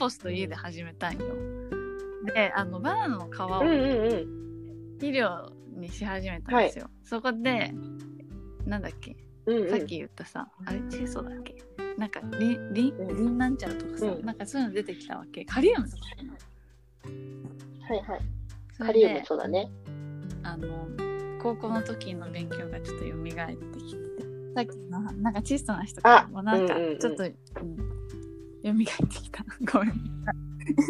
ポスト家で始めたん。よ。であのバナナの皮をうんうんうん。肥料にし始めたんですよ。そこでなんだっけ？うんうん、さっき言ったさ、あれチェソだっけ？なんかリンリリンなんちゃらとかさ、うん。なんかそういうの出てきたわけ。カリウムとかはいはい。カリウムでそうだね。あの高校の時の勉強がちょっと蘇ってきてさっきのなんかチストな人からもなんかうんうんうん。ちょっと、うん蘇ってきた。ごめん。意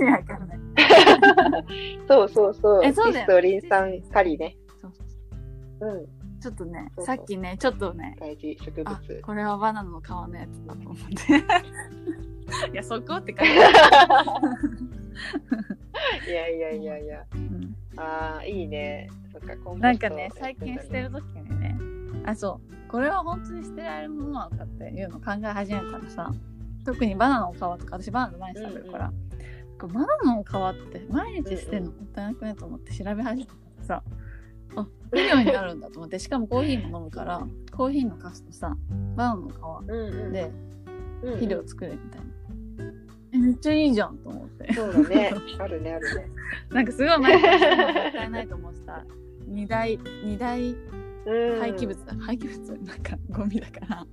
味わかんない。そうそうそう。えそうだよ。リストリン酸カリね。そうそうそう。うん。ちょっとねそうそう。さっきねちょっとね。大事。植あ物。これはバナナの皮のやつだと思って。いやそこって感じ、いやいやいやいや。うん。ああ、いいね。そっか、コンポストなんかね最近捨てる時にね。あそう。これは本当に捨てられるものなのかっていうのを考え始めたらさ特にバナナの皮とか私バナナ毎日食べるから、これバナナの皮って毎日捨てるの？もったいなくねと思って調べ始めたらさあ肥料になるんだと思って。しかもコーヒーも飲むからコーヒーのカスとさバナナの皮うんうん、でうんうん。肥料作れみたいな、えめっちゃいいじゃんと思って。そうだね。あるね、あるね。なんかすごい毎日捨てるのもったいないと思ってさ二大二大うん。廃棄物だ、廃棄物？なんかゴミだから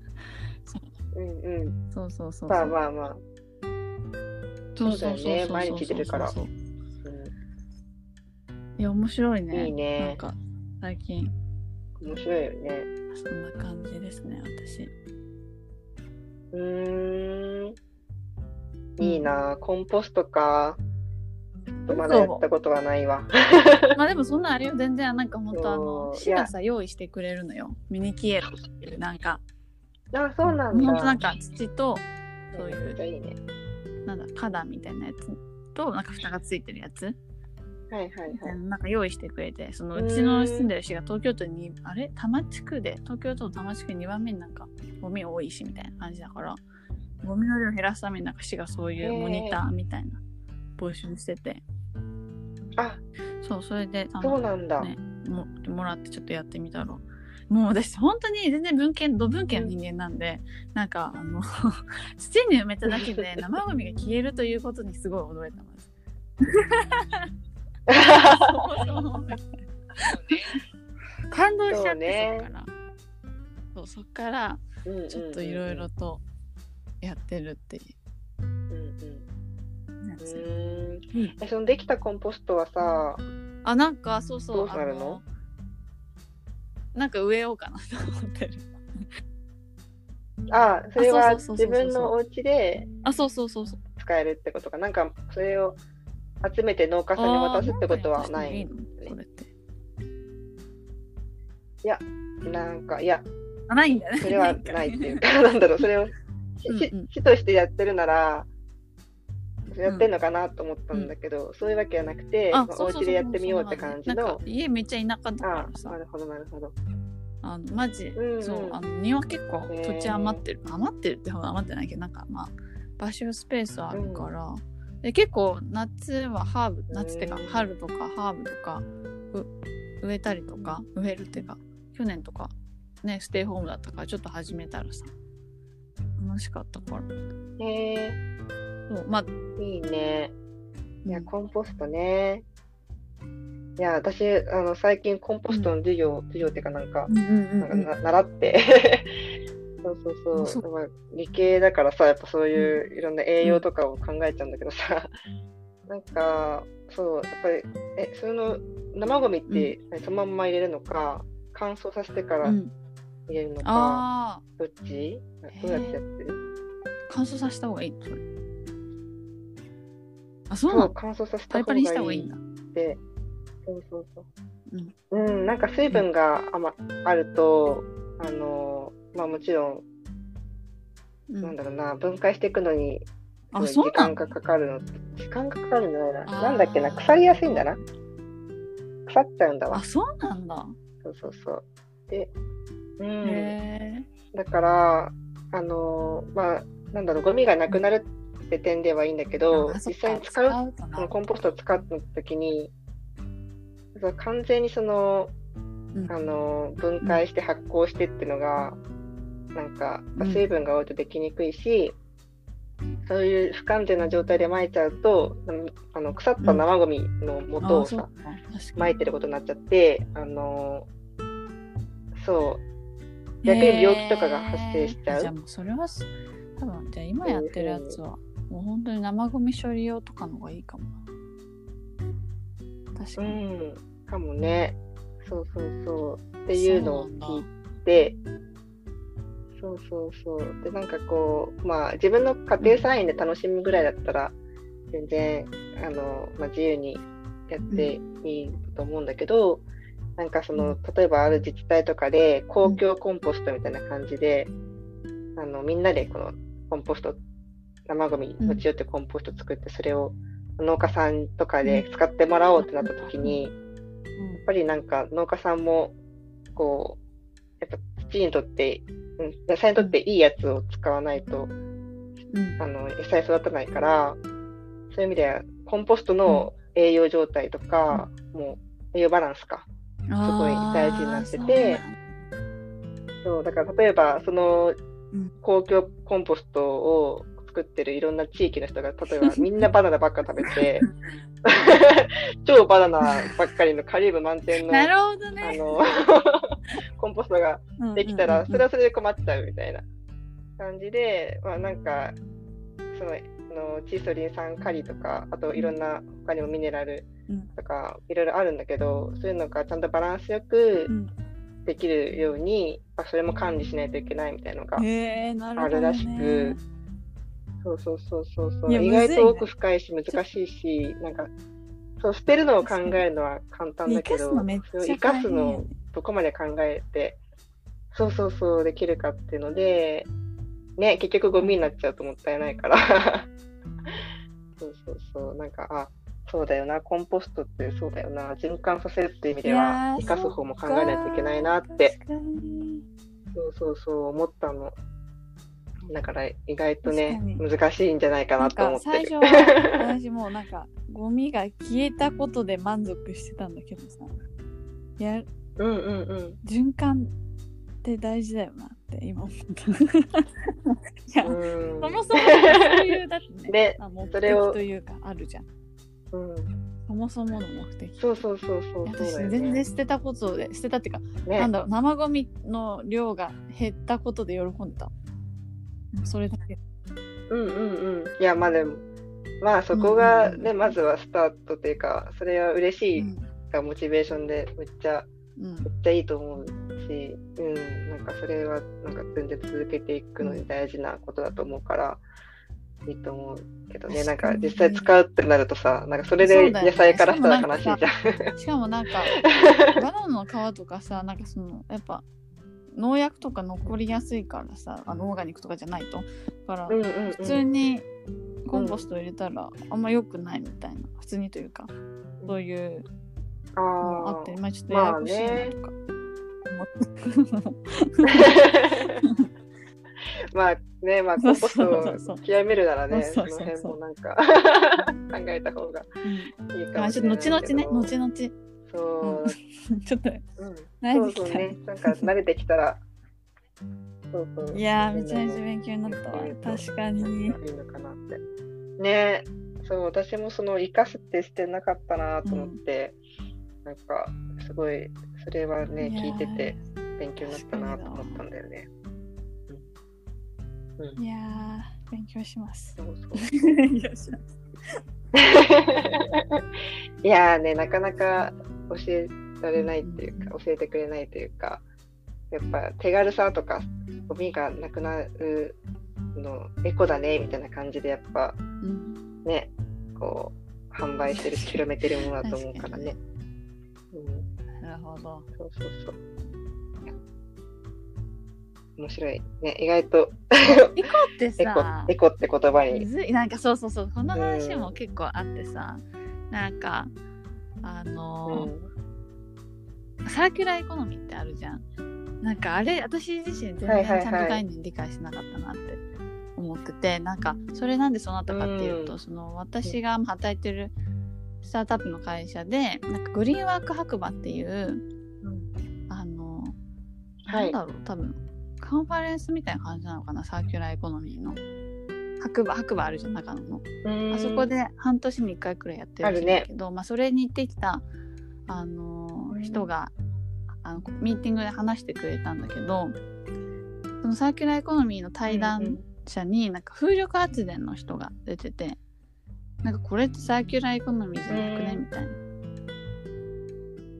うんうん。そうそうそうまあまあまあ。そうそうだよね。毎日出るから。そううん。いや面白いね。いいね。なんか最近。面白いよね。そんな感じですね私。うーん。いいな、コンポストか。まだやったことはないわ。まあでもそんなあれよ。全然なんか本当あの市がさ用意してくれるのよ。ミニキエロっていうなんかあ、そうなんだ。本当なんか土とそういういいね。なんだ花壇みたいなやつとなんか蓋がついてるやつはいはいはい。なんか用意してくれてそのうちの住んでる市が東京都にあれ？多摩地区で？東京都の多摩地区2番目になんかゴミ多いしみたいな感じだからゴミの量減らすためになんか市がそういうモニターみたいな募集しててあ、そうそれであそうのなんだ。ねももらってちょっとやってみたらもう私本当に全然文献土文献の人間なんで、なんかあの 土に埋めただけで生ゴミが消えるということにすごい驚いてます。感動しちゃってそっから。そうそっからちょっといろいろとやってるっていう。んうん。うん。うん。えそのできたコンポストはさ、あなんかそうそうどうなるの？あなんか植えようかなと思ってる。あ、それは自分のお家であそうそうそうそう。使えるってことか。なんかそれを集めて農家さんに渡すってことはない。あーんかやった人もいいの。これってなんか、いや、あないんだね。それはないっていうか、なんだろう、それを市としてやってるなら、やってんのかなと思ったんだけど、そういうわけじゃなくて、まあお家でやってみようって感じの。なんか。家めっちゃ田舎だかあらさ。なるほど、なるほど。あのマジ、うん。うんそうあの庭結構土地余ってる。余ってるってほど余ってないけどなんかまあ場所スペースあるから、で結構夏はハーブ夏ってかうん。春とかハーブとかう植えたりとか植えるってか去年とかねステイホームだったからちょっと始めたらさ楽しかったから。へえそうまあいいね。いや、うん。コンポストね。いや、私、あの、最近コンポストの授業、授業っていうかなんかう、んうんうんうん。なんかな習って。そうそうそう。そう。やっぱ理系だからさ、やっぱそういういろんな栄養とかを考えちゃうんだけどさ、なんか、そう、やっぱり、え、その生ゴミって、そのまんま入れるのか、乾燥させてからうん。入れるのか、ああどっち？どうやってやってる？乾燥させた方がいい？それあそうなの？乾燥させた方がパリパした方がいいいいんだって。そうそうそう。うん、なんか水分があ,、まあると、あの、まあもちろん、うんなんだろうな、分解していくのに、時間がかかるの。時間がかかるんじゃないな。なんだっけな、腐りやすいんだな。腐っちゃうんだわあ。そうなんだそうそうそう。で、うん。だから、あのーまあ、なんだろう、ゴミがなくなるって点ではいいんだけど、実際に使う、そのコンポストを使った時に、完全にその、うん。あのー分解して発酵してっていうのが、なんかうん。水分が多いとできにくいし、そういう不完全な状態で撒いちゃうと、あの腐った生ゴミの元をさ、撒いてることになっちゃって、あのそう、逆に病気とかが発生しちゃう。じゃあもうそれはす多分じゃあ今やってるやつはもう本当に生ゴミ処理用とかの方がいいかもな確かうに、ん、かもね。そうそうそう。っていうのを聞いて、そうそうそう。で、なんかこう、まあ、自分の家庭菜園で楽しむぐらいだったら、全然、あの、まあ、自由にやっていいと思うんだけど、なんかその、例えばある自治体とかで、公共コンポストみたいな感じで、あの、みんなでこのコンポスト、生ゴミ持ち寄ってコンポスト作って、それを農家さんとかで使ってもらおうってなった時に、やっぱりなんか農家さんも、こう、やっぱ土にとって、うん、野菜にとっていいやつを使わないと、うん。あの、野菜育たないから、そういう意味では、コンポストの栄養状態とか、もう栄養バランスか。すごい大事になっててそう、だから例えば、そのうん。公共コンポストを作ってるいろんな地域の人が、例えば みんなバナナばっか食べて、超バナナばっかりのカリウム満点の、なるほどあねの、コンポストができたら、それはそれで困っちゃうみたいな感じで、まあなんか、その、チーソリン酸カリとか、あといろんな他にもミネラルうん。とかいろいろあるんだけど、そういうのがちゃんとバランスよくうん。できるように、まあ、それも管理しないといけないみたいなのがあるらしく、そうそうそうそうそう、意外と奥深いし難しいし、なんか、そう、捨てるのを考えるのは簡単だけど、生かすのをどこまで考えて、そうそうそうできるかっていうので、ね、結局ゴミになっちゃうともったいないから。そうそうそう、なんか、あ、そうだよな、コンポストってそうだよな、循環させるっていう意味では、ー生かす方も考えないといけないなって、そうそうそう思ったの。だから意外とね、確難しいんじゃないかなと思かって。る。最初は 私もうなんかゴミが消えたことで満足してたんだけどさ。やうんうんうん。循環って大事だよなって今思った。そもそもそういうだってねであ目的というかあるじゃん。うん、そもそもの目的。そうそうそうそういや私全ね。然捨てたことで捨てたっていうか、ね。なんだろう生ゴミの量が減ったことで喜んでたそれだけ。うんうんうん。いやまあでもまあそこがね、まずはスタートというかそれは嬉しいうんがモチベーションでめっちゃうん。めっちゃいいと思うし、うん、なんかそれはなんか全然続けていくのに大事なことだと思うから、いいと思うけどね、なんか実際使うってなるとさ、なんかそれで野菜からしたら悲しいじゃん。しかもなんか バナナの皮とかさなんかそのやっぱ農薬とか残りやすいからさあのオーガニックとかじゃないと。だから普通にコンポスト入れたらあんま良くないみたいな。普通にというかそういうのもああってまあちょっとややこしいなとか思って。まあね、まあコンポストを極めるならね、その辺もなんか 考えた方がうんいいかもしれあないちょっと後々ね後々そう、ちょっとうん、慣れてきた。そうそうね、なんか慣れてきたら、そうそう。いやーめちゃめちゃ勉強になったわ。確かに。いいのかなって。ね。そう、私もその生かすってしてなかったなと思って、なんか、すごい、それはね、聞いてて勉強になったなと思ったんだよね。うん。うん。いやー勉強します。そうそう。勉強します。いやーね、なかなか教えられないっていうか、教えてくれないというか、やっぱ手軽さとか、ゴミがなくなるの、エコだね、みたいな感じで、やっぱうん。ね、こう、販売してるし、広めてるものだと思うからね。うん、なるほど。そうそうそう。面白い。ね、意外とエコってエコさ、エコって言葉むに。なんかそうそうそう。この話も結構あってさなんかあうのーん、サーキュラーエコノミーってあるじゃん。なんかあれ私自身全はいはいはい。然ちゃんと概念理解してなかったなって思ってて、なんかそれなんでそうなったかっていうと、うん。その私が働いてるスタートアップの会社でなんかグリーンワーク白馬っていうあの、はい。なんだろう多分カンファレンスみたいな感じなのかなサーキュラーエコノミーの白馬白馬あるじゃん長野の。うん。あそこで半年に1回くらいやってるんだけど、まあ、それに行ってきた、あのー人があのミーティングで話してくれたんだけどそのサーキュラーエコノミーの対談者になんか風力発電の人が出ててなんかこれってサーキュラーエコノミーじゃなくねうんみたい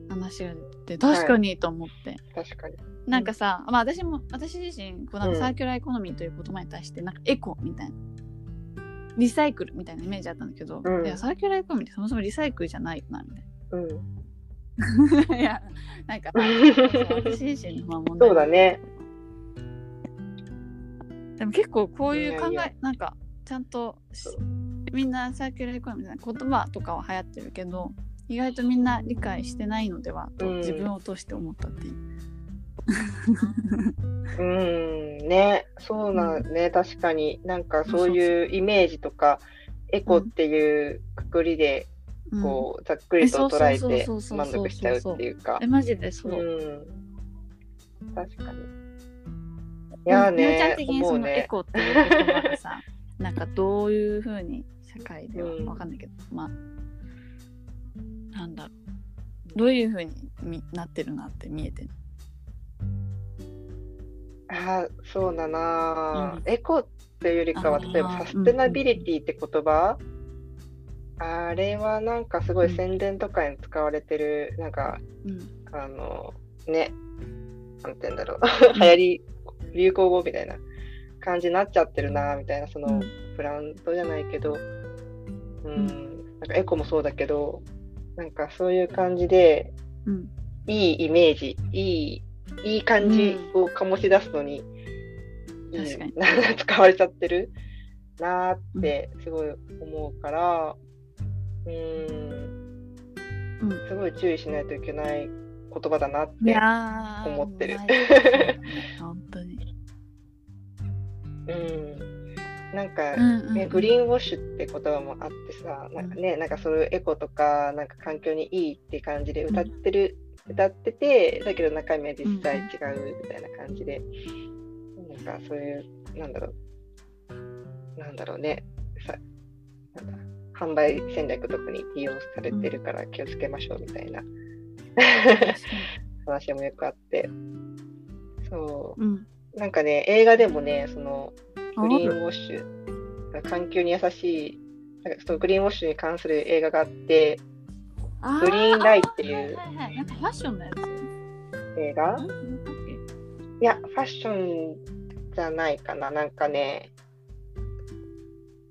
な話が出て確かにと思って、確かに。なんかさ、まあ私も私自身こうなんかうん。サーキュラーエコノミーという言葉に対してなんかエコみたいなリサイクルみたいなイメージあったんだけど、うんいやサーキュラーエコノミーってそもそもリサイクルじゃないよなみたいうん。な いやなんか私自身のまあ問題そうだね。でも結構こういう考えいなんかちゃんとみんなサーキュラーエコノミーみたいな言葉とかは流行ってるけど意外とみんな理解してないのではとうん自分を通して思ったっていう。うん、ね、そうなね、確かになんかそういうイメージとか、エコっていうくくりで、うんこう、ざっくりと捉えて満足しちゃうっていうかえ。マジでそう。うん。確かに。いやーみおちゃんね、的に思そうのエね。コっていう言葉がさ なんかどういうふうに社会ではうんわかんないけど、まあなんだろうどういうふうにみなってるなって見えてるあーそうだな。エコっていうよりかは、例えばサステナビリティって言葉、あれはなんかすごい宣伝とかに使われてる、なんか、うん。あの、ね、なんて言うんだろう、流行り、流行語みたいな感じになっちゃってるなーみたいな、その、ブランドじゃないけど、うん、なんかエコもそうだけど、なんかそういう感じで、うん。いいイメージ、いい、いい感じを醸し出すのに、いい確かに。使われちゃってるなーってすごい思うから、うーん、うん。すごい注意しないといけない言葉だなっいて。思ってる。本当に、うん。なんか、うんうんうん。ね、グリーンウォッシュって言葉もあってさ、なんかね、なんかそういうエコとか、なんか環境にいいって感じで歌ってる、歌ってて、だけど中身は実際違うみたいな感じで、なんかそういう、なんだろう、なんだろうね、さなんだ販売戦略とかに利用されてるから気をつけましょうみたいな。確かに話もよくあって、そう、うん。なんかね、映画でもね、その、あ？グリーンウォッシュ、環境に優しい、なんかそのグリーンウォッシュに関する映画があって、あグリーンライっていうはいはいはい。なんかファッションのやつ？映画？いや、ファッションじゃないかな。なんかね、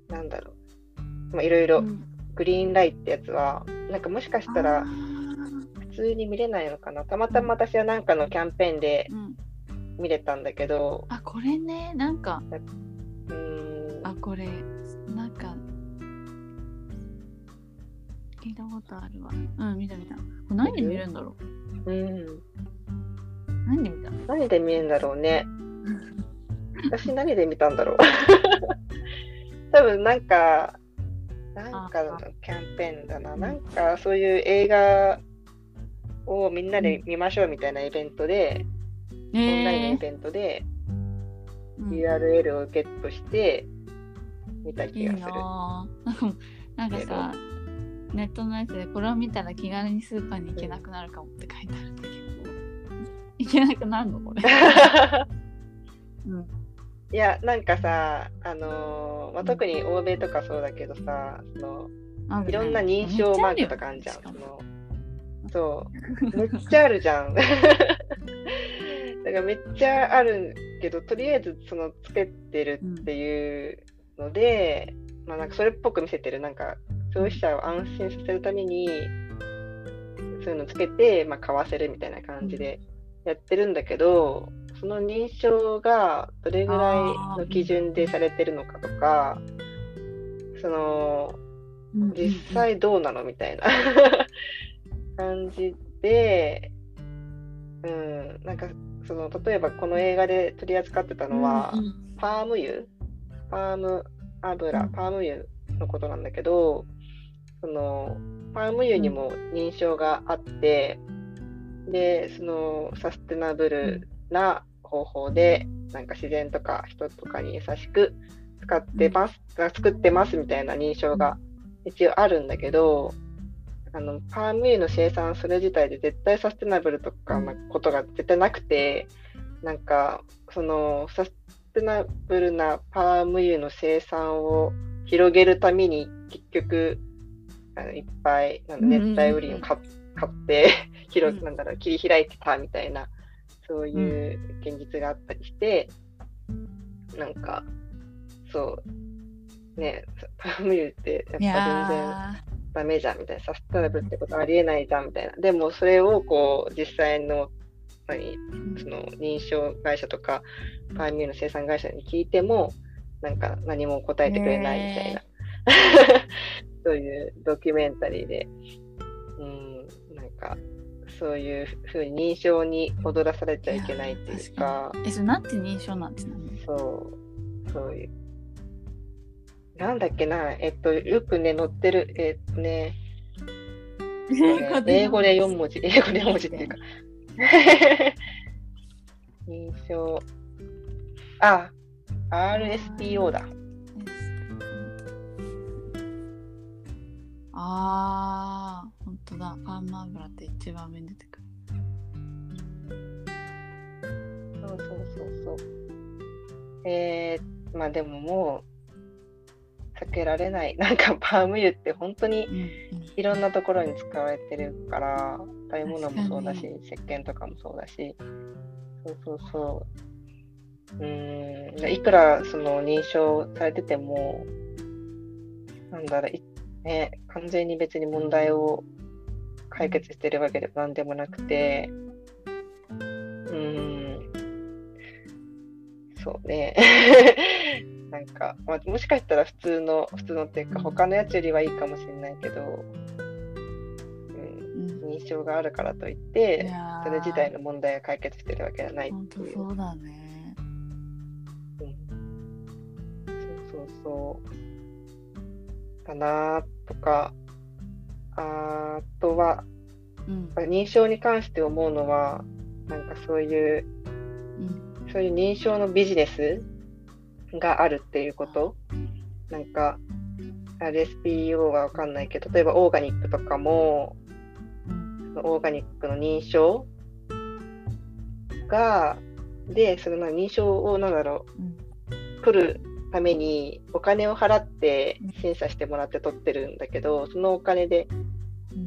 なんだろう。まあ、いろいろ、グリーンライってやつは、なんかもしかしたあらー。普通に見れないのかな。たまたま私はなんかのキャンペーンでうん。見れたんだけど、あこれね。なんか。うーん、あこれ。なんか聞いたことあるわ。うん見た見た。これ何で見るんだろう。ん、う何で見た何で見えるんだろうね。私何で見たんだろう。多分なんか、なんかのキャンペーンだな。なんかそういう映画をみんなで見ましょうみたいなイベントで、オンラインのイえベントでー、URL をゲットして見たいい気がする。なぁ なんかさネットのやつでこれを見たら気軽にスーパーに行けなくなるかもって書いてあるんだけど。行けなくなるの？これ、うん、いや、なんかさ、あのーまあ、特に欧米とかそうだけどさ、そのいろんな認証マークとかあるじゃん。そのそう。めっちゃあるじゃん。だからめっちゃあるけど、とりあえずそのつけてるっていうので、まあなんかそれっぽく見せてる、なんか消費者を安心させるために、そういうのつけて、まあ、買わせるみたいな感じでやってるんだけど、その認証がどれぐらいの基準でされてるのかとか、その、実際どうなのみたいな 感じで、うん、なんかその例えばこの映画で取り扱ってたのは、パーム油？パーム油、うんパーム油のことなんだけど、そのパーム油にも認証があって、で、そのサステナブルな方法で、なんか自然とか人とかに優しく使ってます、作ってますみたいな認証が一応あるんだけど、あのパーム油の生産それ自体で絶対サステナブルとかなことが絶対なくて、なんかそのサステナブルなパーム油の生産を広げるために結局あのいっぱいなんだ熱帯雨林を買っ買って広なんだろう切り開いてたみたいなそういう現実があったりして、なんかそうねパーム油ってやっぱい全然やダメじゃんみたいなサステナブルってことありえないじゃんみたいな。でもそれをこう実際の何ーその認証会社とかパーミューの生産会社に聞いてもなんか何も答えてくれないみたいな、そういうドキュメンタリーでうんなんかそういうふうに認証に踊らされちゃいけないっていうかえそれなんて認証なんてなのそうそういうなんだっけなえっとよくね載ってるえっとね英語で4文字、英語で4文字っていうか。認証。あ、RSPO だ。ああ、本当だ。パーマ油って一番上に出てくる。そうそうそうそう。えー、まあでももう、避けられない。なんかパーム油って本当にいろんなところに使われてるから、食べ物もそうだし確、石鹸とかもそうだし、そうそうそう。うーん、いくらその認証されてても、なんだろう、いね、完全に別に問題を解決してるわけでもなんでもなくて、うーん、そうね。なんか、まあ、もしかしたら普通の、普通のっていうか、他のやつよりはいいかもしれないけど、うん、うん認証があるからといっいて、それ自体の問題が解決してるわけじゃない本当っていう。そうだね。うんそうそうそう。かなとか、あとは、うん。認証に関して思うのは、なんかそういう、うん。そういう認証のビジネスがあるっていうことなんか、RSPO はわかんないけど、例えばオーガニックとかも、オーガニックの認証が、で、その認証をなんだろうん。う、取るためにお金を払って審査してもらって取ってるんだけど、そのお金で、うん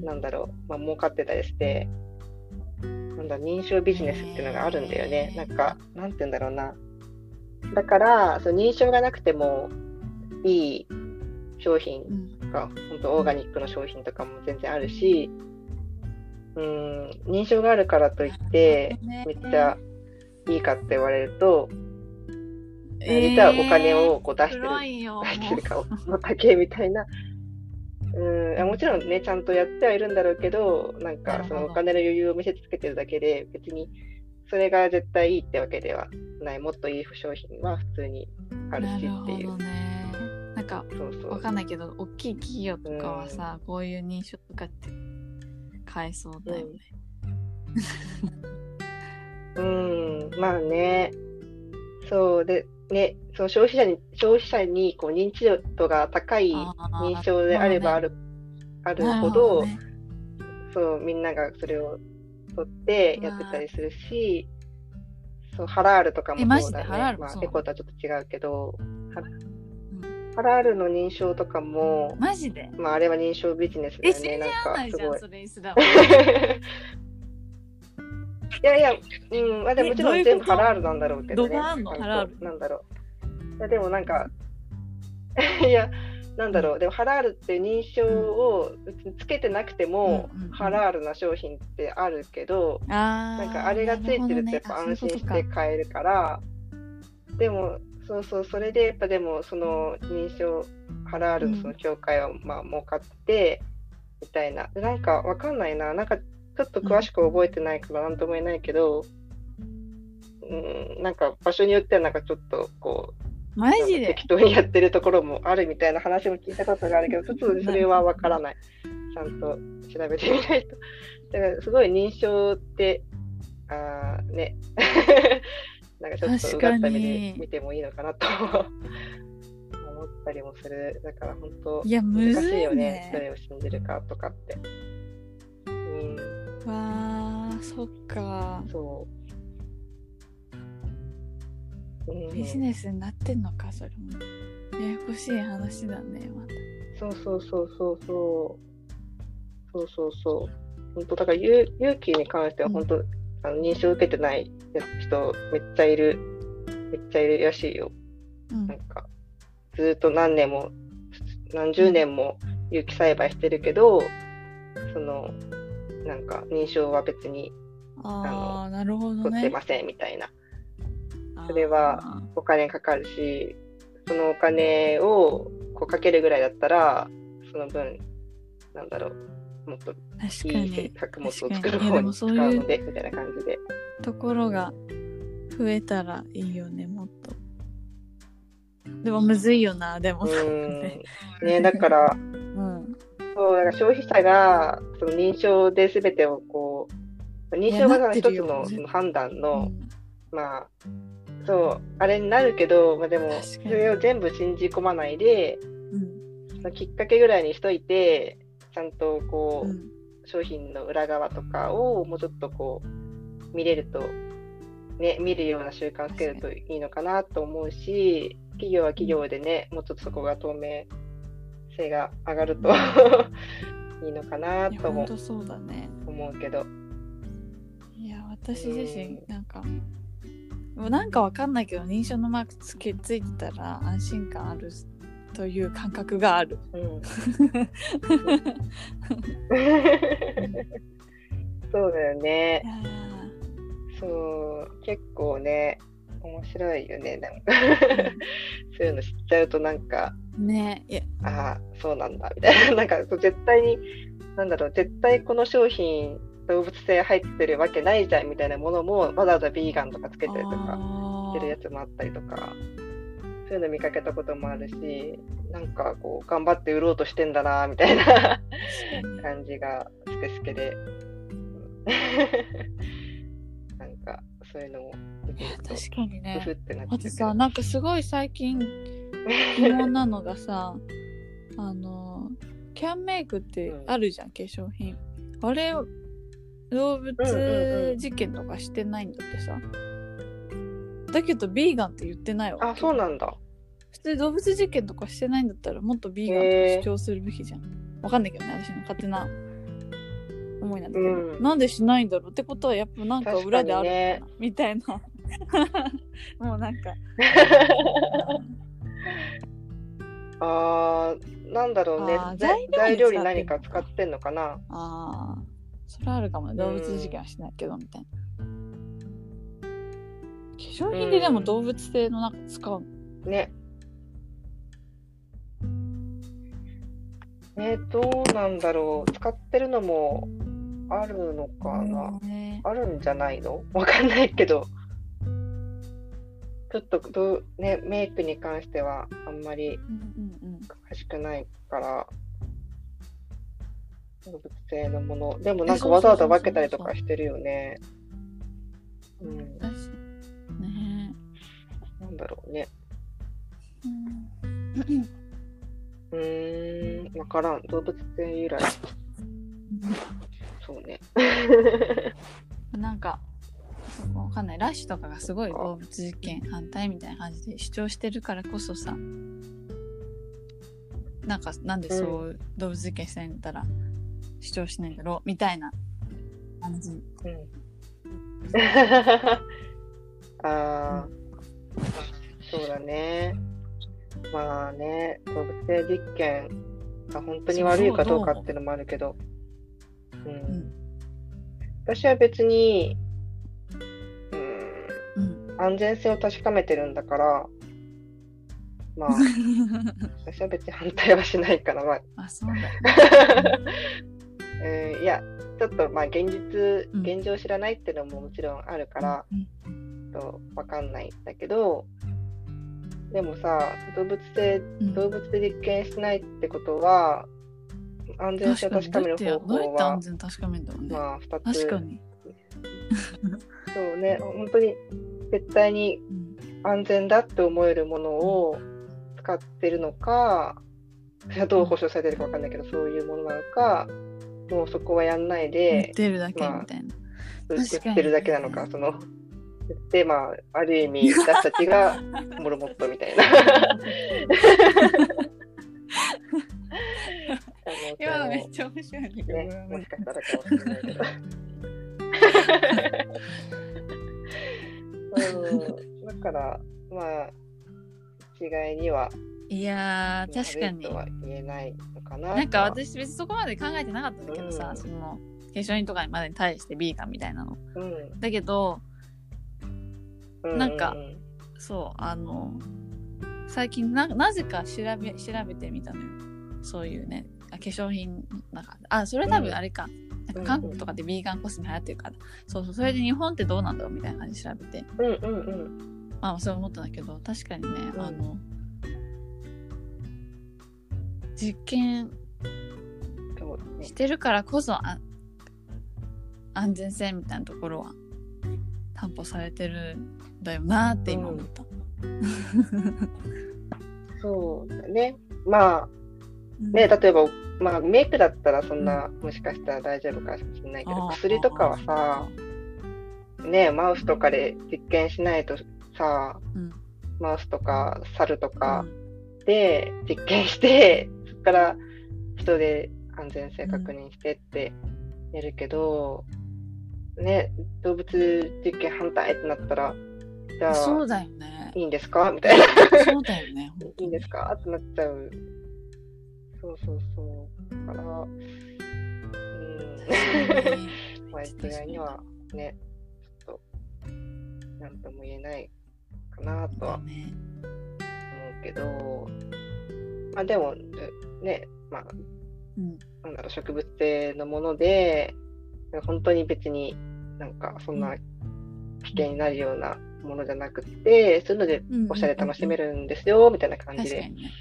なんだろう、まあ、儲かってたりして、なんだ、認証ビジネスっていうのがあるんだよね。なんか、なんて言うんだろうな。だから、その認証がなくてもいい商品うん。とか、本当オーガニックの商品とかも全然あるし、うん、認証があるからといって、めっちゃいいかって言われると、実はお金をこう出してる、暗いよ。出してるか、お高みたいな。うん、もちろんね、ちゃんとやってはいるんだろうけど、なんかそのお金の余裕を見せつけてるだけで、別にそれが絶対いいってわけではない、もっといい商品は普通にあるしっていう。ほどね。なんか、そうそう。わかんないけど、大きい企業とかはさ、こういう認証とかって買えそうだよね。うん、まあね、そうで、ね、その消費者に、消費者にこう認知度が高いあー認証であればある、あるなほど、ね。そう、みんながそれを取ってやってたりするし、そう、ハラールとかもそうだね。まあ、エコとはちょっと違うけど、ハラうん。ハラールの認証とかも、マジで？まあ、あれは認証ビジネスだえ、よね。なんか、すごい。いやいや、うん、まあ、でももちろん全部ハラールなんだろうけどね。どこあんのちゃと？ハラール。なんだろう。いや、でもなんか、いや、なんだろう、でもハラールって認証をつけてなくても、ハラールな商品ってあるけど、なんかあれがついてるとやっぱ安心して買えるから、でも、そうそう、それでやっぱでも、その認証、ハラールのその協会はまあ儲かって、みたいな。でなんかわかんないな、なんかちょっと詳しく覚えてないからなんとも言えないけど、うん、なんか場所によってはなんかちょっとこう、マジで？適当にやってるところもあるみたいな話も聞いたことがあるけど、ちょっとそれはわからない。ちゃんと調べてみないと。だからすごい認証って、あーね、なんかちょっとうがった目で見てもいいのかなとたりもする。だから本当いやむ難しいよねね。どれを信じるかとかって。うん、わあそっかそう。うん、ビジネスになってんのかそれもややこしい話だねまたそうそうそうそうそう。そうそうそう。本当だから勇勇気に関しては本当、あの認証を受けてない人めっちゃいる。めっちゃいるらしいよ。うんなんかずーっと何年も何十年も有機栽培してるけど、そのなんか認証は別にああなるほどね取ってませんみたいな。それはお金かかるし、そのお金をこうかけるぐらいだったら、その分、なんだろう、もっといいに作物を作る方に使もそういううので、みたいな感じで。ところが増えたらいいよねもっとでもむずいよなでもね。ね、だから、うんそう、だから消費者がその認証で全てをこう、認証が一つのその判断うの、ん。まあ、そう、あれになるけど、まあでも、それを全部信じ込まないで、うん。そのきっかけぐらいにしといて、ちゃんとこう、うん。商品の裏側とかをもうちょっとこう見れると、ね、見るような習慣つけるといいのかなと思うし、企業は企業でね、もうちょっとそこが透明性が上がると いいのかないともやほんとそうだね。思うけど。いや私自身うん。なんかもうなんかわかんないけど認証のマークつけついてたら安心感あるという感覚がある。うん、そうだよね。そう、結構ね、面白いよね。なんか。ー そういうの知っちゃうとなんか、ね。いや。ああ、そうなんだ、みたいな。なんか、そう絶対に、なんだろう、絶対この商品、動物性入ってるわけないじゃん、みたいなものも、わざわざビーガンとかつけたりとかあしてるやつもあったりとか、そういうの見かけたこともあるし、なんかこう、頑張って売ろうとしてんだな、みたいな。感じが、スケスケで。うん。なんか、そういうのも確かにふふっねてなっあとさ。なんかすごい最近疑問なのがさあのキャンメイクってあるじゃん、化粧品。あれ動うんうん物うん実験とかしてないんだってさ、だけどビーガンって言ってないわ。けあ、そうなんだ。普通動物実験とかしてないんだったらもっとビーガンとか主張するべきじゃん、わかんないけどね私の勝手な思いなんだけど、うん。なんでしないんだろうってことはやっぱなんか裏であるのかな、確かみたいな。もうなんか あー、なんだろうねあー。材材料に材料に何か使ってんのかな？ああそれあるかもね動物実験はしないけどみたいな化粧品ででも動物性のなんか使うの？ね。ね、どうなんだろう。使ってるのもあるのかな？ねあるんじゃないの？わかんないけど。ちょっとどう、ね、メイクに関してはあんまり詳しくないから、動物性のもの。でもなんかわざわざ分けたりとかしてるよね。うん、ねなんだろうね。うんうーん、わからん。動物性由来。そうね。なんかわかんない。ラッシュとかがすごい動物実験反対みたいな感じで主張してるからこそさなんかなんでそう動物実験したいんだったら主張しないんだろうみたいな感じ。うん。ああ、そうだね。まあね、動物性実験が本当に悪いかどうかっていうのもあるけど、ううんん、私は別に、うん、うん安全性を確かめてるんだから、まあ、私は別に反対はしないから、まあ、あそうだ。うん、いや、ちょっとまあ現実、うん。現状知らないっていうのももちろんあるから、うんとわかんないんだけど、でもさ、動物性、うん。動物で実験しないってことは、安全性確を確かめる方法はまあ、2つ。確かに、そうね、本当に絶対にうん安全だって思えるものを使ってるのか、どう保証されてるかわかんないけど、そういうものなのか、もうそこはやんないで、てるだけまあみたいな。売確かにってるだけなのか、その、で、まあ、ある意味、私たちがモルモットみたいな。今のめっちゃ面白いんだけど、ね、もしかしたらかもしれないけど。うん、だから、まあ、一概にはいやー、確かに言えないのかな。なんか私別にそこまで考えてなかったんだけどさ、うんその化粧品とかまでに対してビーガンみたいなの。うん、だけど、うなんかそう、あの、最近ななぜか調べ調べてみたのよ。そういうね、あ化粧品なんか、あ、それ多分あれか。韓国とかでビーガンコスメ流行ってるから、そうそう、それで日本ってどうなんだろうみたいな感じで調べて、うんうんうん。まあそう思ったんだけど、確かにね、うん。あの、実験してるからこそあ安全性みたいなところは担保されてるんだよなって今思った。そうだね。まあ、ね、例えば、まあ、メイクだったらそんな、もしかしたら大丈夫かもしれないけど、薬とかはさ、ね、マウスとかで実験しないとさ、うんマウスとか猿とかうんで実験して、そこから人で安全性確認してってやるけど、ね、動物実験反対ってなったら、じゃあ、そうだよね。いいんですか？みたいな。そうだよね。いいんですか？ってなっちゃう。そうそうそう。だから、うん。まあ、一概にはね、ちょっと、なんとも言えないかなとは思ね。うけど、まあでも、ね、まあ、うん。なんだろう、植物性のもので、本当に別になんかそんな危険になるようなものじゃなくて、そういうのでおしゃれ楽しめるんですよ、みたいな感じで、確かにね。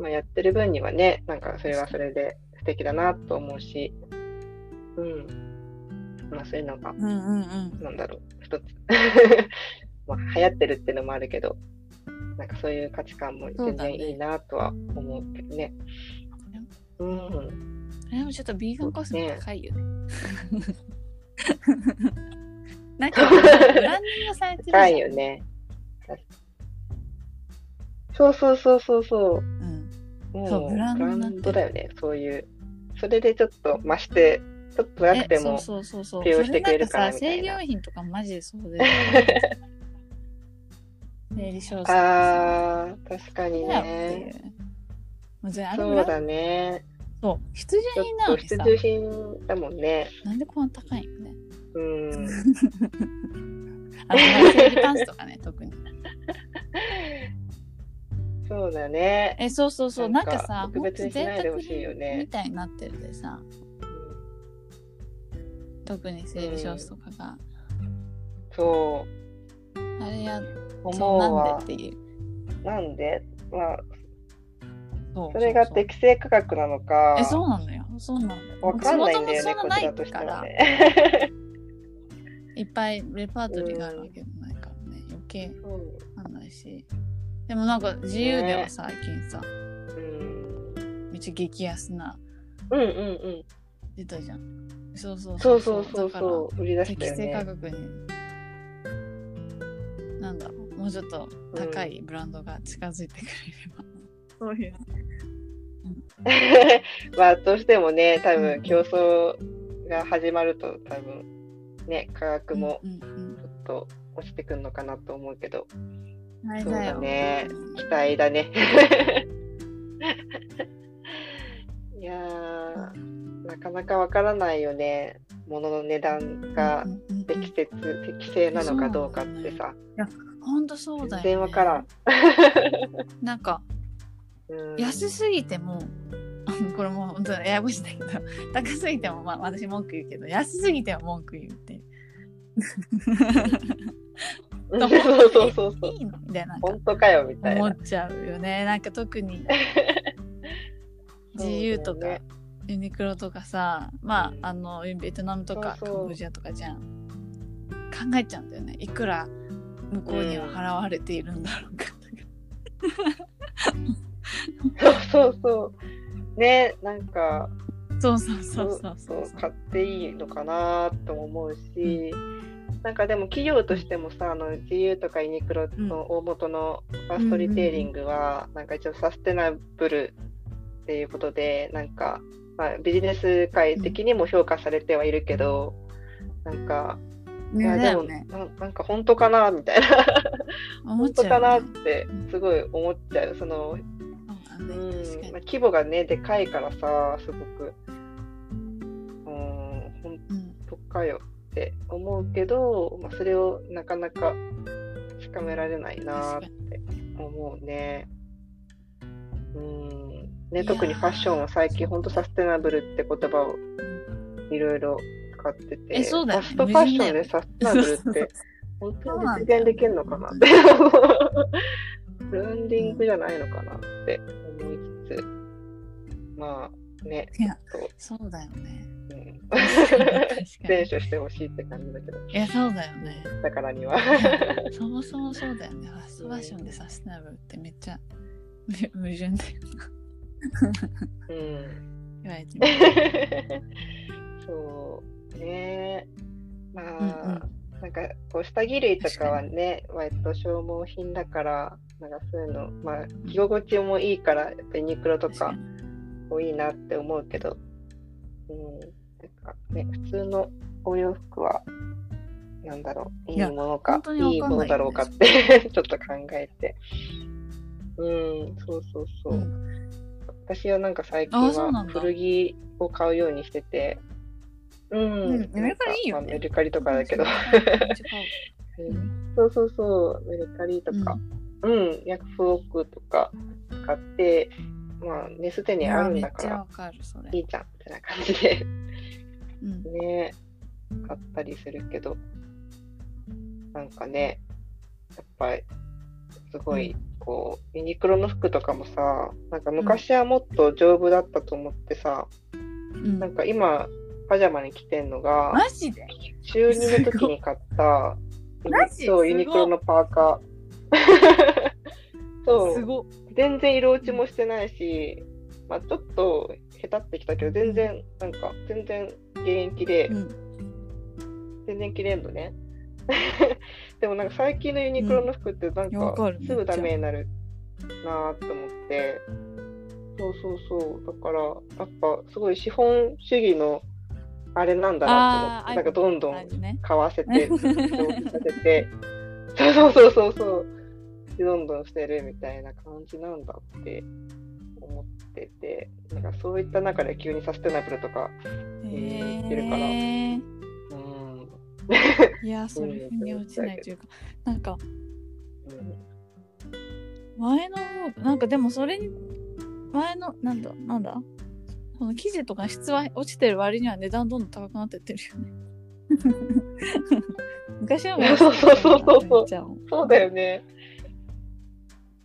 まあ、やってる分にはね、なんかそれはそれで素敵だなと思うし、うん。まあそういうのが、うんうんうん。なんだろう、一つ、まあ流行ってるっていうのもあるけど、なんかそういう価値観も全然いいなとは思うけどね。うん。でもちょっとビーガンコスメ高いよね。なんかブランディングされてるじゃん。高いよね。そうそうそうそうそう。うん。もそうブランドだよね、そういう。それでちょっと増して、ちょっとなくてもえ、そうそうそうそう。利用してくれるからそれなんかさ、みたいな生理用品とかマジでそうで。生理小説あー、確かにね。そうだね。そう。必需品なのにさ、需品だもんね。なんでこんな高いのね。うん。あの、生理パンツとかね、特に。そうだね。え、そうそうそう。なんんかさ、特別にしないでほしいよねみたいになってるでさ、特に生理ショーツとかが、そあれや、思うわなん。でっていう。なんで？まあ、そうそれが適正価格なのか。え、そうなのよ。そうなのよ。わかんないんだよね、こちらとしてはね。いっぱいレパートリーがあるわけでもないからね、余計わかんないし。でもなんか自由では最近さ、うんめっちゃ激安なうんうんうん。出たじゃん。そうそうそうそうそうそう。売りら出したよ適正価ね。格に、なんだろう、もうちょっと高いブランドが近づいてくれれば。そういう。まあ、どうしてもね、多うん分競争が始まると、多分ね、価格もうんうんちょっと落ちてくるのかなと思うけど、うん、あれそうだだよ。ね。期待だね。いやー、なかなかわからないよね。物の値段が適切、適正なのかどうかってさ。ほんとそうだよ、ね。全然わからん。なんか、うん安すぎても、これもう本当にややこしいんだけど、高すぎても、まあ私文句言うけど、安すぎても文句言うって いう。うんそうそうそうそう。いいのみたいな本当かよみたいな思っ。ちゃうよね。なんか特に GU とか、ねユニクロとかさ、まあ、あの、ベトナムとかカンボジアとかじゃん。考えちゃうんだよね。いくら向こうには払われているんだろうかとか。そうそうそう。ね、なんか、そうそうそうそうそそうう買っていいのかなとも思うし、なんかでも企業としてもさ、あの GU とかユニクロの大元のファーストリテイリングは、なんか一応サステナブルっていうことで、なんか、まあ、ビジネス界的にも評価されてはいるけど、なんか、いねやでもね。な、なんか本当かなみたいな、本当かなってすごい思っちゃう。そのそうんまあ、規模がね、でかいからさ、すごく、うん、本うん。当かよって思うけど、まあ、それをなかなかつかめられないなって思うね。うん。いね、特にファッションは最近本当サステナブルって言葉をいろいろ使ってて、えそうだよね。ファストファッションでサステナブルって本当に実現できるのかなって。ブランディングじゃないのかなって思いつつ、まあね、いやそう。だよね。と、うん、選手してほしいって感じだけど、いやそうだよね。だからには。そもそもそうだよね。ファストファッションでサステナブルってめっちゃむ矛盾だよな。うん。言われてみるそうね。まあ、うんうん。なんかこう下着類とかはね割と消耗品だからなんかそういうのまあ着心地もいいからやっぱりユニクロとか確かに多いなって思うけど、うん、なんかね普通のお洋服はなんだろう。いいものか本当にわかいいいものだろうかって ちょっと考えて。うんそうそうそう、うん。私はなんか最近は古着を買うようにしてて、うん、うんメルカリいいよね。まあメルカリとかだけど、うん そうそうそう、メルカリとか、うん、ヤフオクとか使って、まあ、ね、すでにあるんだからいいいじゃん、みたいな感じで、うん。ね、買ったりするけど、なんかね、やっぱり、すごい、こう、ユニクロの服とかもさ、なんか昔はもっと丈夫だったと思ってさ、うん。なんか今、パジャマに着てんのが、マジで？中2の時に買った、そう、ユニクロのパーカー。そう、すごっ。全然色落ちもしてないし、まあちょっと下手ってきたけど、全然、なんか、全然現役で、うん。全然着れんのね。でもなんか最近のユニクロの服ってなんかすぐダメになるなと思って、そうそうそう、だからやっぱすごい資本主義のあれなんだなと思って、なんかどんどん買わせて、消費させて、そうそうそうそう、でどんどんしてるみたいな感じなんだって思ってて、なんかそういった中で急にサステナブルとか、へ言ってるからえうん、いや それ腑に落ちないというかなんか前の方なんかでもそれに前のなんだなんだ？この生地とか質は落ちてる割には値段どんどん高くなってってるよね。昔はもそうそうそうそう。めっちゃ。そうだよね。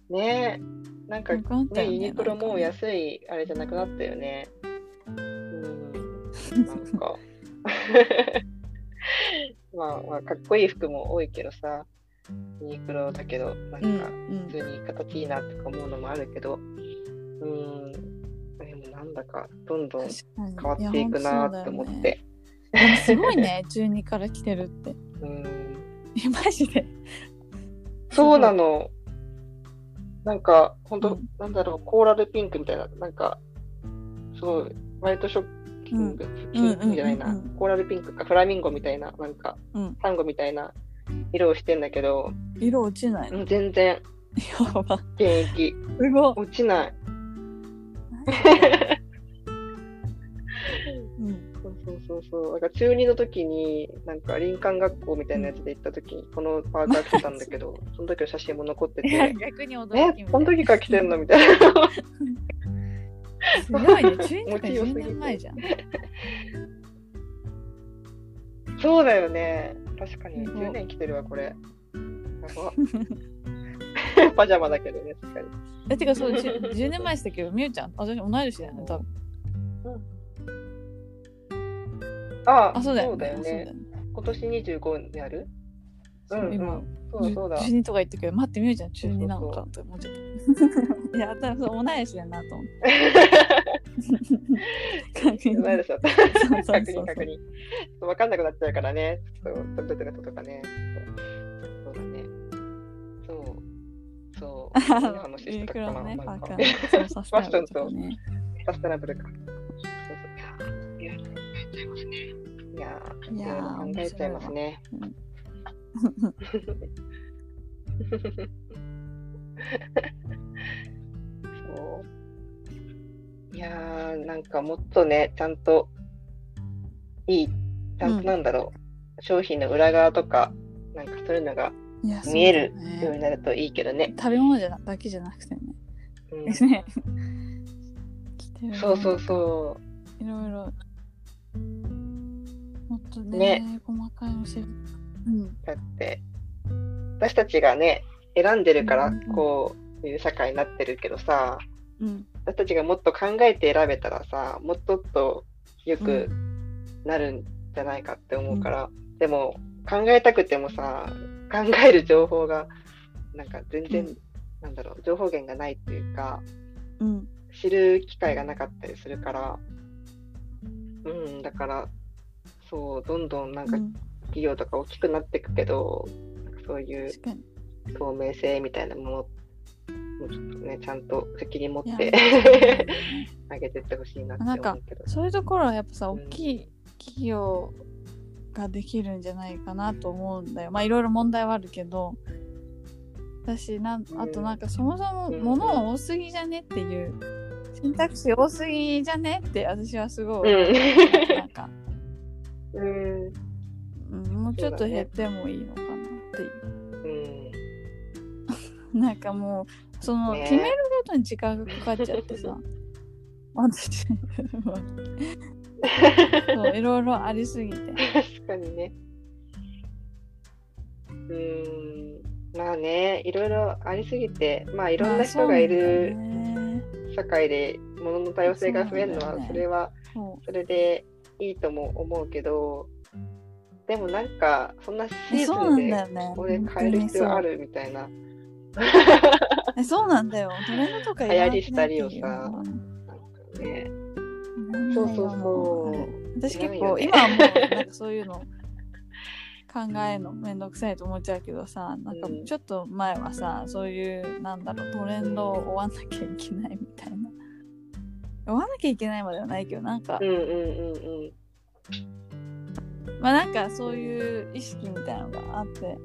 ね。え、なんかね、よねユニクロも安いあれじゃなくなったよね。うん、なんか。まあまあ、かっこいい服も多いけどさ、ユニクロだけど、なんか、うんうん。普通に形いいなとか思うのもあるけど、うん、でもなんだかどんどん変わっていくなって思って。すごいね。12から来てるって。うん。えマジで？そうなの。なんか、本当、うん。なんだろう、コーラルピンクみたいな、なんか、すごい、ホワイトショッキング、ピンクじゃないな、コーラルピンクか、フラミンゴみたいな、なんか、うん。サンゴみたいな色をしてんだけど、色落ちない全然、やば。現役、すごい落ちない。そうそう。なんか中2の時に、なんか林間学校みたいなやつで行った時に、このパーカー着てたんだけど、その時の写真も残ってて、逆に驚きみえこの時から着てんのみたいな。すごいね。中2とか10持ちよすぎて年前じゃん。そうだよね。確かに。すごい。10年着てるわ、これ。やば。パジャマだけどね、確かに。えてかそう 10, 10年前でしたけ？どみゆちゃん？私同い年だよね多分ああそうだよねね。今年25になる？うん今、そうそうだ。中二とか言ってくけど待ってみるじゃん中二なのかって思っちゃった いや多分そう同い年だなと思って 確認同い年だった。そうそうそう確認確認。分かんなくなっちゃうからね。ちょっと、どういうこととかね。そうそうだね。そう。そう。話してたかな。クロのね、なんかパーカーそうサステナブルと。サステナブルか。いや、考えちゃいますね。そう。いやー、なん。かもっとね、ちゃん。といい、ちゃん。となん。だろう、商品の裏側とか、なん。かそういうのが見えるようになるといいけどね。食べ物じゃなだけじゃなくてね。うん。ね着てるものそうそうそいろいろ。とねね細かいの知る。うん。う。だって、私たちがね、選んでるからうんうんうん、こういう社会になってるけどさ、うん。私たちがもっと考えて選べたらさ、もっとっと良くなるんじゃないかって思うから、でも考えたくてもさ、考える情報が、なんか全然、うんなんだろう、情報源がないっていうか、うん。知る機会がなかったりするから、うん、だから、そう、どんどんなんかうん。企業とか大きくなっていくけど、なんかそういう。透明性みたいなものもうちょっとね、ちゃんと責任持って 上げてってほしいなってなんか思うけど。そういうところはやっぱさ、うん。大きい企業ができるんじゃないかなと思うんだよ。まあいろいろ問題はあるけど、私なんあとなんかそもそもうん。物多すぎじゃねっていう。選択肢多すぎじゃねって私はすごい、うん。なんか、うん、うん、もうちょっと減ってもいいのかなっていう。うん、なんかもうその、ね。決めるごとに時間がかかっちゃってさ。私そういろいろありすぎて。確かにね。うん、まあね、いろいろありすぎて、まあいろんな人がいる社会で物の多様性が増えるのはそれはそそれでいいとも思うけどでもなんかそんなシうえそうなんーズンでだよね。これ変える必要ある？みたいな。えそうなんだよ。トレンドとか流行りしたりをさそうそうそう。私結構今はもうなんかそういうの考えるのめんどくさいと思っちゃうけどさなんかうん。ちょっと前はさそういうなんだろうトレンドを追わなきゃいけないみたいな追わなきゃいけないまではないけどなんか。うんうんうんうん。まあなんかそういう意識みたいなのがあって。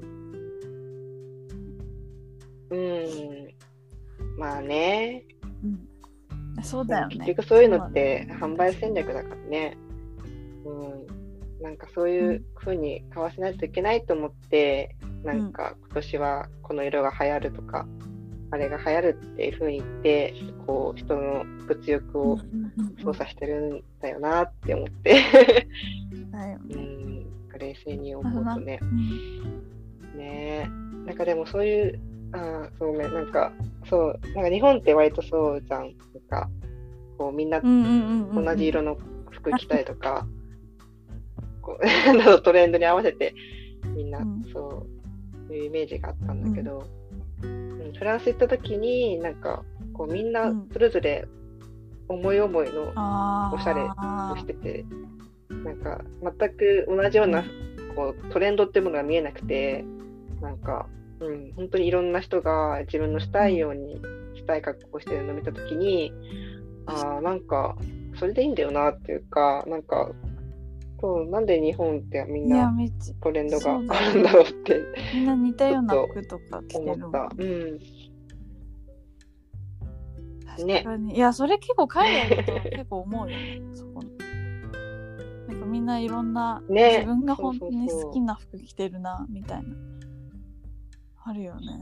うん。まあね。うん。そうだよね。結局そういうのって販売戦略だからね。うん。なんかそういう風に買わせないといけないと思って、なんか今年はこの色が流行るとか、あれが流行るっていう風に言って、こう人の物欲を操作してるんだよなって思って、うだよね。ん、冷静に思うとね。うん。ね。え。なんかでもそういう、あーそうね、なんか、そう、なんか日本って割とそうじゃん。なんか、こうみんな同じ色の服着たりとか、こう トレンドに合わせてみんな、そういうイメージがあったんだけど、うんフランス行った時になんかこうみんなうん。それぞれ思い思いのおしゃれをしてて、なんか全く同じようなこうトレンドっていうものが見えなくてなんか、うん、本当にいろんな人が自分のしたいようにしたい格好をしてるのを見た時にああなんかそれでいいんだよなっていうかなんかそうなんで日本ってみんなトレンドがあるんだろうってみんな似たような服とか着てる。もん思った。うん。確かに。いやそれ結構海外だと結構思うよね。そこなんかみんないろんな、ね。自分が本当にそうそうそう好きな服着てるなみたいな。あるよね、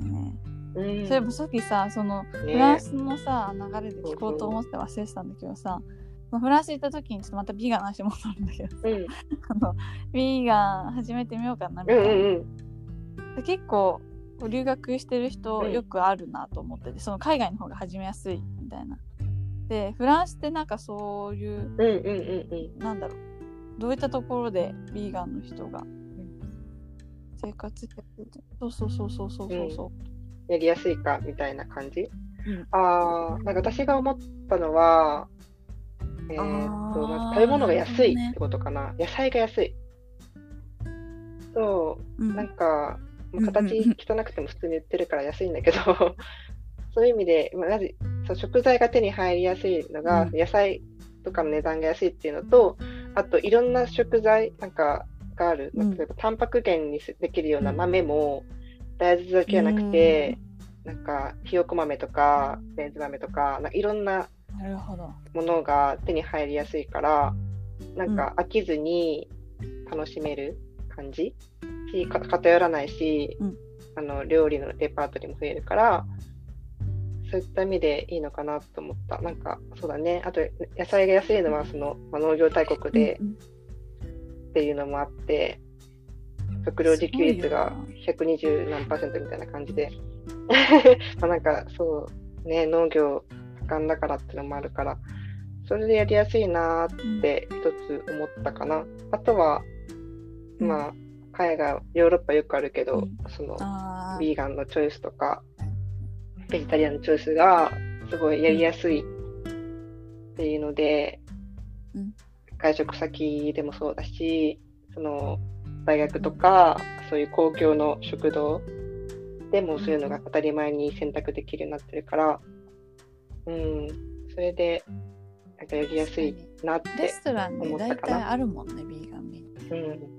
うん。そういえばさっきさそのね。フランスのさ流れで聞こうと思って忘れてたんだけどさそのフランス行った時にちょっとまたビーガンの話戻るんだけど。うん。あのビーガン始めてみようかなみうんたいな、うんで結構留学してる人うん。よくあるなと思ってて、その海外の方が始めやすいみたいな。でフランスってなんかそういううんうんうんうん。なんだろう。どういったところでビーガンの人が生活そうそうそうそうそうそう。そやりやすいかみたいな感じ？う。うん。ああ、なんか私が思ったのは、えーっと、まず食べ物が安いってことかな。野菜が安い。そう。う、ん。なんか、うんうん形汚くても普通に売ってるから安いんだけど、そういう意味で、まあまずそう食材が手に入りやすいのが、うん。野菜とかの値段が安いっていうのと、あといろんな食材なんかがある。うん。例えば、タンパク源にできるような豆も、大豆だけじゃなくて、なんか、ひよこ豆とか、レンズ豆とかいろんななるほど。ものが手に入りやすいから、なんか飽きずに楽しめる感じ？し、か偏らないし、うんあの料理のレパートリーも増えるから、そういった意味でいいのかなと思った。なんか、そうだね。あと、野菜が安いのは、その、まあ、農業大国でうんっていうのもあって、食料自給率が120何パーセントみたいな感じで、まあなんかそうね、農業盛んだからってのもあるから、それでやりやすいなーって一つ思ったかな。あとは、うん。まあ、海外、ヨーロッパよくあるけど、うん。その、あー。ビーガンのチョイスとか、ベジタリアンのチョイスがすごいやりやすいっていうので、うん。外食先でもそうだし、その大学とか、そういう公共の食堂でもそういうのが当たり前に選択できるようになってるから、うん、それで、なんかやりやすいなってレ、ストランで大体あるもんね、ビーガンメニュー。うん、